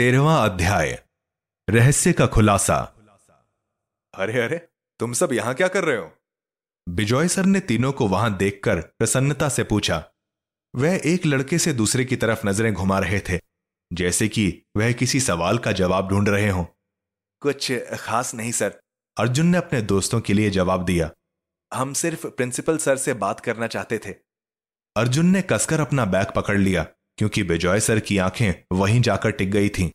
तेरहवा अध्याय रहस्य का खुलासा। अरे अरे तुम सब यहाँ क्या कर रहे हो? बिजॉय सर ने तीनों को वहाँ देखकर प्रसन्नता से पूछा। वह एक लड़के से दूसरे की तरफ़ नज़रें घुमा रहे थे जैसे कि वह किसी सवाल का जवाब ढूंढ रहे हों। कुछ खास नहीं सर। अर्जुन ने अपने दोस्तों के लिए जवाब दिया। हम सिर्फ़ प्रिंसिपल सर से बात करना चाहते थे। अर्जुन ने कसकर अपना बैग पकड़ लिया। क्योंकि बेजॉय सर की आँखें वहीं जाकर टिक गई थीं।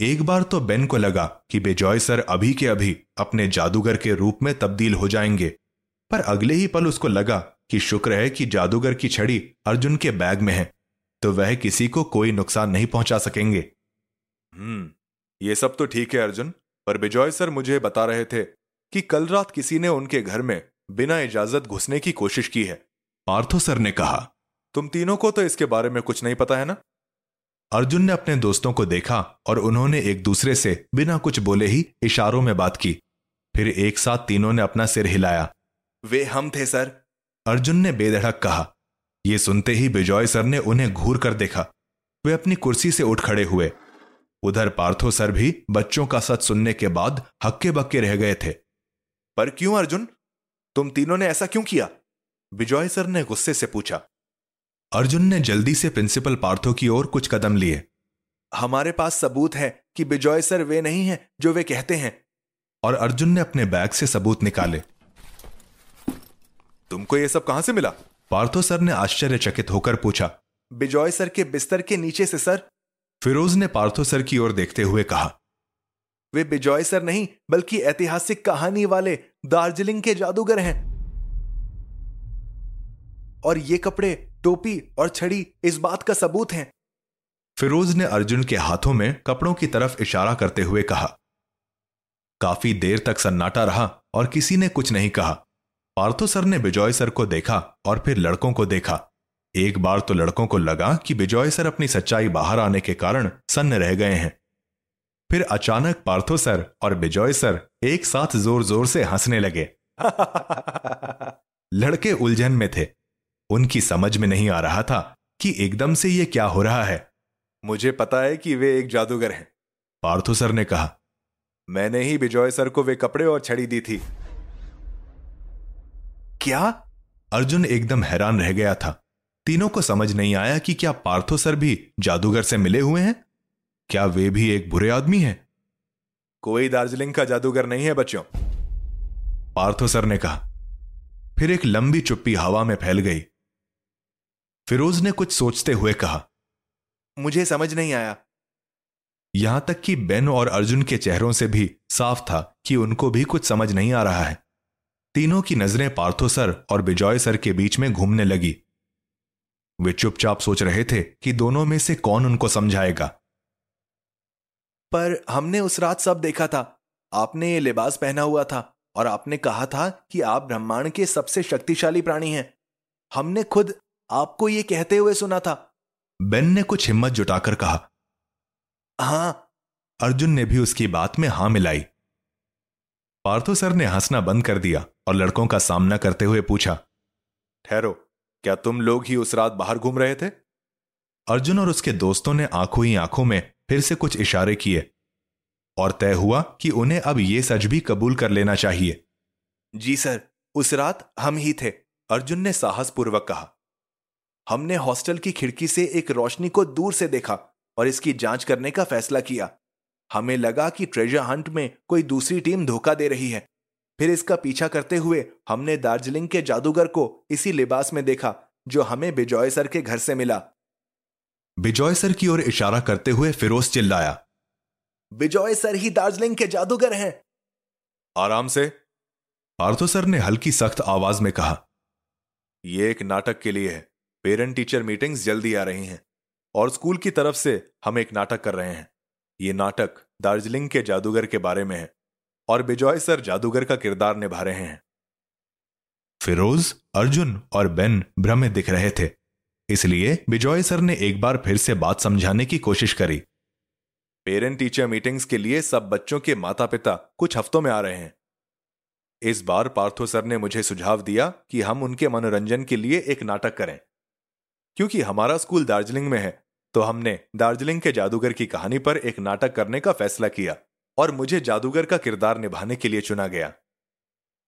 एक बार तो बेन को लगा कि बेजॉय सर अभी के अभी अपने जादूगर के रूप में तब्दील हो जाएँगे। पर अगले ही पल उसको लगा कि शुक्र है कि जादूगर की छड़ी अर्जुन के बैग में है तो वह किसी को कोई नुकसान नहीं पहुँचा सकेंगे। हम्म ये सब तो ठीक है अर्जुन, पर बिजॉय सर मुझे बता रहे थे कि कल रात किसी ने उनके घर में बिना इजाज़त घुसने की कोशिश की है। पार्थो सर ने कहा तुम तीनों को तो इसके बारे में कुछ नहीं पता है ना? अर्जुन ने अपने दोस्तों को देखा और उन्होंने एक दूसरे से बिना कुछ बोले ही इशारों में बात की। फिर एक साथ तीनों ने अपना सिर हिलाया। वे हम थे सर। अर्जुन ने बेधड़क कहा। यह सुनते ही बिजॉय सर ने उन्हें घूर कर देखा। वे अपनी कुर्सी से उठ खड़े हुए। उधर पार्थो सर भी बच्चों का सच सुनने के बाद हक्के बक्के रह गए थे। पर क्यों अर्जुन? तुम तीनों ने ऐसा क्यों किया? बिजॉय सर ने गुस्से से पूछा। अर्जुन ने जल्दी से प्रिंसिपल पार्थो की ओर कुछ कदम लिए। हमारे पास सबूत है कि बिजॉय सर वे नहीं हैं जो वे कहते हैं। और अर्जुन ने अपने बैग से सबूत निकाले। तुमको यह सब कहाँ से मिला? पार्थो सर ने आश्चर्यचकित होकर पूछा। बिजॉय सर के बिस्तर के नीचे से सर? फिरोज ने पार्थो सर की ओर देखते हुए कहा। वे बिजॉय सर नहीं बल्कि ऐतिहासिक कहानी वाले दार्जिलिंग के जादूगर हैं। और ये कपड़े टोपी और छड़ी इस बात का सबूत हैं। फिरोज ने अर्जुन के हाथों में कपड़ों की तरफ़ इशारा करते हुए कहा काफ़ी देर तक सन्नाटा रहा और किसी ने कुछ नहीं कहा। पार्थो सर ने बिजॉय सर को देखा और फिर लड़कों को देखा। एक बार तो लड़कों को लगा कि बिजॉय सर अपनी सच्चाई बाहर आने के कारण सन्न रह गए हैं। फिर अचानक पार्थो सर और बिजॉय सर एक साथ ज़ोर ज़ोर से हंसने लगे। लड़के उलझन में थे। उनकी समझ में नहीं आ रहा था कि एकदम से यह क्या हो रहा है। मुझे पता है कि वे एक जादूगर हैं। पार्थो सर ने कहा मैंने ही बिजॉय सर को वे कपड़े और छड़ी दी थी। क्या? अर्जुन एकदम हैरान रह गया था। तीनों को समझ नहीं आया कि क्या पार्थो सर भी जादूगर से मिले हुए हैं? क्या वे भी एक बुरे आदमी हैं? कोई दार्जिलिंग का जादूगर नहीं है बच्चों। पार्थो सर ने कहा फिर एक लंबी चुप्पी हवा में फैल गई। फिरोज ने कुछ सोचते हुए कहा मुझे समझ नहीं आया। यहाँ तक कि बेन और अर्जुन के चेहरों से भी साफ़ था कि उनको भी कुछ समझ नहीं आ रहा है। तीनों की नज़रें पार्थो सर और बिजॉय सर के बीच में घूमने लगी। वे चुपचाप सोच रहे थे कि दोनों में से कौन उनको समझाएगा। पर हमने उस रात सब देखा था। आपने ये लिबास पहना हुआ था और आपने कहा था कि आप ब्रह्मांड के सबसे शक्तिशाली प्राणी हैं। हमने खुद आपको ये कहते हुए सुना था। बेन ने कुछ हिम्मत जुटाकर कहा। हाँ। अर्जुन ने भी उसकी बात में हाँ मिलाई। पार्थो सर ने हंसना बंद कर दिया और लड़कों का सामना करते हुए पूछा ठहरो क्या तुम लोग ही उस रात बाहर घूम रहे थे? अर्जुन और उसके दोस्तों ने आँखों ही आँखों में फिर से कुछ इशारे किए। और तय हुआ कि उन्हें अब यह सच भी कबूल कर लेना चाहिए। जी सर उस रात हम ही थे अर्जुन ने साहसपूर्वक कहा। हमने हॉस्टल की खिड़की से एक रोशनी को दूर से देखा और इसकी जाँच करने का फैसला किया। हमें लगा कि ट्रेजर हंट में कोई दूसरी टीम धोखा दे रही है। फिर इसका पीछा करते हुए हमने दार्जिलिंग के जादूगर को इसी लिबास में देखा जो हमें बिजॉय सर के घर से मिला। बिजॉय सर की ओर इशारा करते हुए फिरोज चिल्लाया बिजॉय सर ही दार्जिलिंग के जादूगर हैं। आराम से। आर्थो सर ने हल्की सख्त आवाज़ में कहा यह एक नाटक के लिए है। पेरेंट टीचर मीटिंग्स जल्दी आ रही हैं और स्कूल की तरफ़ से हम एक नाटक कर रहे हैं। ये नाटक दार्जिलिंग के जादूगर के बारे में है और बिजॉय सर जादूगर का किरदार निभा रहे हैं। फिरोज, अर्जुन और बेन भ्रमित दिख रहे थे, इसलिए बिजॉय सर ने एक बार फिर से बात समझाने की कोशिश करी। पेरेंट टीचर मीटिंग्स के लिए सब बच्चों के माता पिता कुछ हफ्तों में आ रहे हैं। इस बार पार्थो सर ने मुझे सुझाव दिया कि हम उनके मनोरंजन के लिए एक नाटक करें। क्योंकि हमारा स्कूल दार्जिलिंग में है तो हमने दार्जिलिंग के जादूगर की कहानी पर एक नाटक करने का फैसला किया और मुझे जादूगर का किरदार निभाने के लिए चुना गया।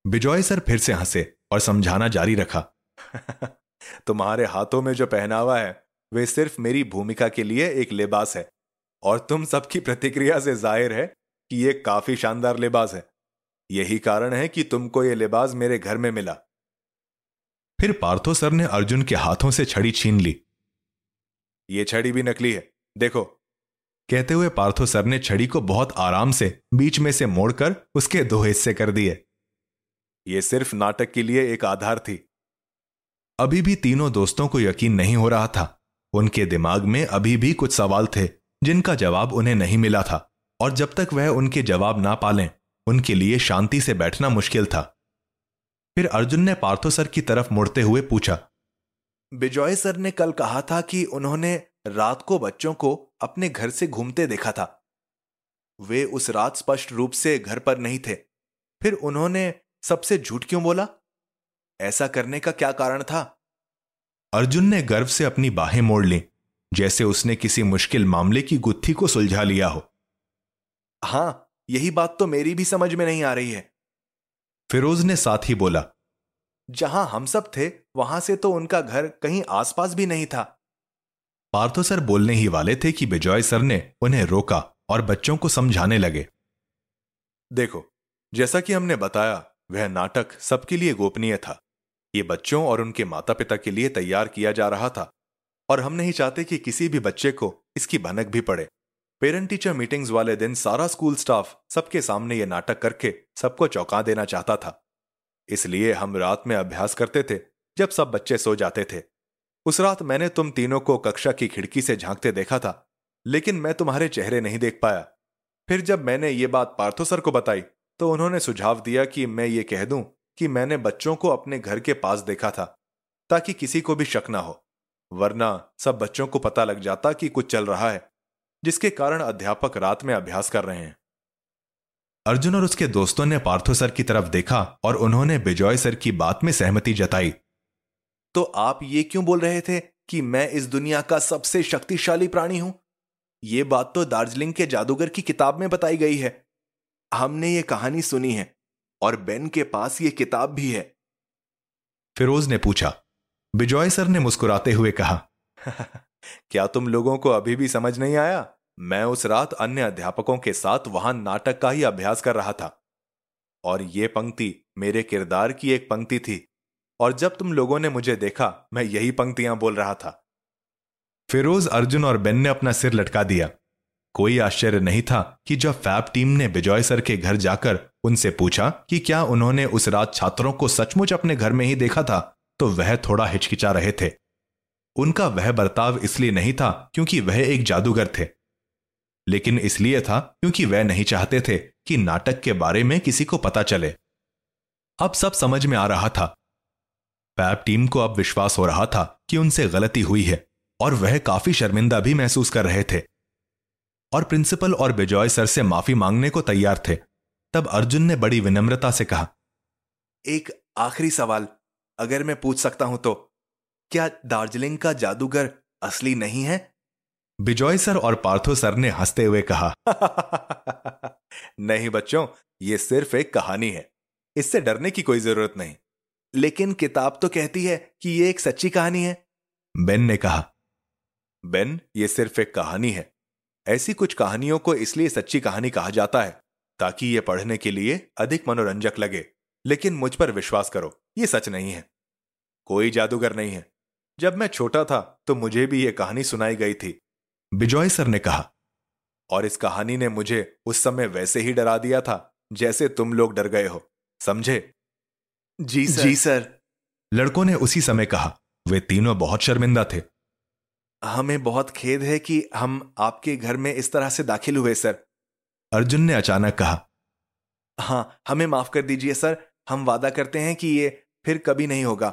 बिजॉय सर फिर से हंसे और समझाना जारी रखा। तुम्हारे हाथों में जो पहनावा है, वे सिर्फ़ मेरी भूमिका के लिए एक लिबास है और तुम सबकी प्रतिक्रिया से ज़ाहिर है कि यह काफ़ी शानदार लिबास है। यही कारण है कि तुमको यह लिबास मेरे घर में मिला। फिर पार्थो सर ने अर्जुन के हाथों से छड़ी छीन ली। ये छड़ी भी नकली है। देखो। कहते हुए पार्थो सर ने छड़ी को बहुत आराम से बीच में से मोड़कर उसके दो हिस्से कर दिए। यह सिर्फ़ नाटक के लिए एक आधार थी। अभी भी तीनों दोस्तों को यकीन नहीं हो रहा था। उनके दिमाग में अभी भी कुछ सवाल थे जिनका जवाब उन्हें नहीं मिला था। और जब तक वह उनके जवाब ना पालें उनके लिए शांति से बैठना मुश्किल था। फिर अर्जुन ने पार्थो सर की तरफ़ मुड़ते हुए पूछा बिजॉय सर ने कल कहा था कि उन्होंने रात को बच्चों को अपने घर से घूमते देखा था। वे उस रात स्पष्ट रूप से घर पर नहीं थे। फिर उन्होंने सबसे झूठ क्यों बोला? ऐसा करने का क्या कारण था? अर्जुन ने गर्व से अपनी बाहें मोड़ ली जैसे उसने किसी मुश्किल मामले की गुत्थी को सुलझा लिया हो। हाँ यही बात तो मेरी भी समझ में नहीं आ रही है। फिरोज ने साथ ही बोला जहाँ हम सब थे वहाँ से तो उनका घर कहीं आसपास भी नहीं था। पार्थो सर बोलने ही वाले थे कि बिजॉय सर ने उन्हें रोका और बच्चों को समझाने लगे। देखो जैसा कि हमने बताया वह नाटक सबके लिए गोपनीय था। ये बच्चों और उनके माता पिता के लिए तैयार किया जा रहा था और हम नहीं चाहते कि किसी भी बच्चे को इसकी भनक भी पड़े। पेरेंट टीचर मीटिंग्स वाले दिन सारा स्कूल स्टाफ सबके सामने ये नाटक करके सबको चौंका देना चाहता था। इसलिए हम रात में अभ्यास करते थे, जब सब बच्चे सो जाते थे। उस रात मैंने तुम तीनों को कक्षा की खिड़की से झांकते देखा था, लेकिन मैं तुम्हारे चेहरे नहीं देख पाया। फिर जब मैंने ये बात पार्थो सर को बताई तो उन्होंने सुझाव दिया कि मैं ये कह दूँ कि मैंने बच्चों को अपने घर के पास देखा था, ताकि किसी को भी शक ना हो, वरना सब बच्चों को पता लग जाता कि कुछ चल रहा है। जिसके कारण अध्यापक रात में अभ्यास कर रहे हैं। अर्जुन और उसके दोस्तों ने पार्थो सर की तरफ़ देखा और उन्होंने बिजॉय सर की बात में सहमति जताई। तो आप ये क्यों बोल रहे थे कि मैं इस दुनिया का सबसे शक्तिशाली प्राणी हूँ? यह बात तो दार्जिलिंग के जादूगर की किताब में बताई गई है। हमने ये कहानी सुनी है और बेन के पास ये किताब भी है। फिरोज ने पूछा। बिजॉय सर ने मुस्कुराते हुए कहा क्या तुम लोगों को अभी भी समझ नहीं आया? मैं उस रात अन्य अध्यापकों के साथ वहाँ नाटक का ही अभ्यास कर रहा था। और यह पंक्ति मेरे किरदार की एक पंक्ति थी। और जब तुम लोगों ने मुझे देखा, मैं यही पंक्तियाँ बोल रहा था। फिरोज, अर्जुन और बेन ने अपना सिर लटका दिया। कोई आश्चर्य नहीं था कि जब फैब टीम ने बिजॉय सर के घर जाकर उनसे पूछा कि क्या उन्होंने उस रात छात्रों को सचमुच अपने घर में ही देखा था तो वह थोड़ा हिचकिचा रहे थे। उनका वह बर्ताव इसलिए नहीं था क्योंकि वह एक जादूगर थे। लेकिन इसलिए था क्योंकि वह नहीं चाहते थे कि नाटक के बारे में किसी को पता चले। अब सब समझ में आ रहा था। पैप टीम को अब विश्वास हो रहा था कि उनसे गलती हुई है और वह काफ़ी शर्मिंदा भी महसूस कर रहे थे। और प्रिंसिपल और बिजॉय सर से माफ़ी मांगने को तैयार थे। तब अर्जुन ने बड़ी विनम्रता से कहा, एक आखिरी सवाल, अगर मैं पूछ सकता हूँ तो? क्या दार्जिलिंग का जादूगर असली नहीं है? बिजॉय सर और पार्थो सर ने हँसते हुए कहा, नहीं बच्चों, ये सिर्फ़ एक कहानी है। इससे डरने की कोई ज़रूरत नहीं। लेकिन किताब तो कहती है कि ये एक सच्ची कहानी है। बेन ने कहा, बेन, ये सिर्फ़ एक कहानी है। ऐसी कुछ कहानियों को इसलिए सच्ची कहानी कहा जाता है ताकि ये पढ़ने के लिए अधिक मनोरंजक लगे। लेकिन मुझ पर विश्वास करो, ये सच नहीं है। कोई जादूगर नहीं है। जब मैं छोटा था तो मुझे भी ये कहानी सुनाई गई थी। बिजॉय सर ने कहा और इस कहानी ने मुझे उस समय वैसे ही डरा दिया था जैसे तुम लोग डर गए हो। समझे? जी सर। जी सर। लड़कों ने उसी समय कहा वे तीनों बहुत शर्मिंदा थे। हमें बहुत खेद है कि हम आपके घर में इस तरह से दाखिल हुए सर। अर्जुन ने अचानक कहा हाँ हमें माफ़ कर दीजिए सर। हम वादा करते हैं कि ये फिर कभी नहीं होगा।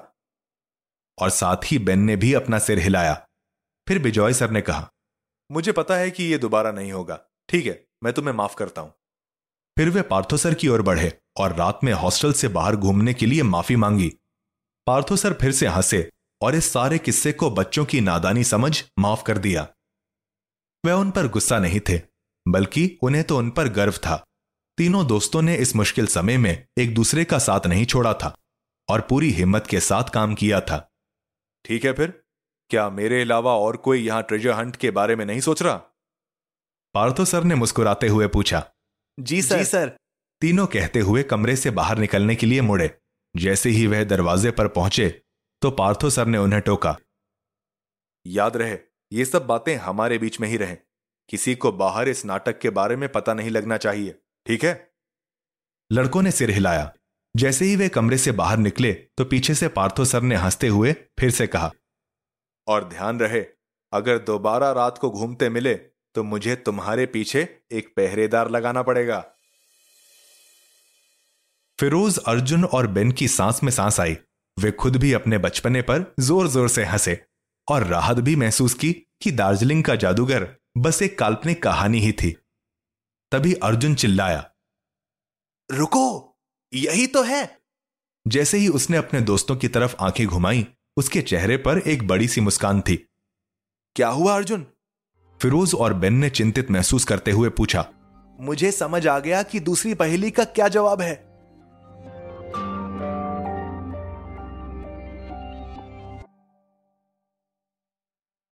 और साथ ही बेन ने भी अपना सिर हिलाया। फिर बिजॉय सर ने कहा, मुझे पता है कि यह दोबारा नहीं होगा। ठीक है, मैं तुम्हें माफ़ करता हूँ। फिर वे पार्थो सर की ओर बढ़े और रात में हॉस्टल से बाहर घूमने के लिए माफ़ी मांगी। पार्थो सर फिर से हंसे और इस सारे किस्से को बच्चों की नादानी समझ माफ़ कर दिया। वे उन पर गुस्सा नहीं थे, बल्कि उन्हें तो उन पर गर्व था। तीनों दोस्तों ने इस मुश्किल समय में एक दूसरे का साथ नहीं छोड़ा था और पूरी हिम्मत के साथ काम किया था। ठीक है फिर? क्या मेरे अलावा और कोई यहाँ ट्रेजर हंट के बारे में नहीं सोच रहा? पार्थो सर ने मुस्कुराते हुए पूछा जी सर। जी सर। तीनों कहते हुए कमरे से बाहर निकलने के लिए मुड़े। जैसे ही वह दरवाजे पर पहुँचे तो पार्थो सर ने उन्हें टोका। याद रहे ये सब बातें हमारे बीच में ही रहें। किसी को बाहर इस नाटक के बारे में पता नहीं लगना चाहिए ठीक है? लड़कों ने सिर हिलाया। जैसे ही वे कमरे से बाहर निकले तो पीछे से पार्थो सर ने हँसते हुए फिर से कहा, और ध्यान रहे, अगर दोबारा रात को घूमते मिले तो मुझे तुम्हारे पीछे एक पहरेदार लगाना पड़ेगा. फिरोज, अर्जुन और बेन की सांस में सांस आई। वे खुद भी अपने बचपने पर ज़ोर ज़ोर से हंसे और राहत भी महसूस की कि दार्जिलिंग का जादूगर बस एक काल्पनिक कहानी ही थी। तभी अर्जुन चिल्लाया, रुको! यही तो है। जैसे ही उसने अपने दोस्तों की तरफ़ आँखें घुमाई उसके चेहरे पर एक बड़ी सी मुस्कान थी। क्या हुआ अर्जुन? फिरोज और बेन ने चिंतित महसूस करते हुए पूछा मुझे समझ आ गया कि दूसरी पहेली का क्या जवाब है।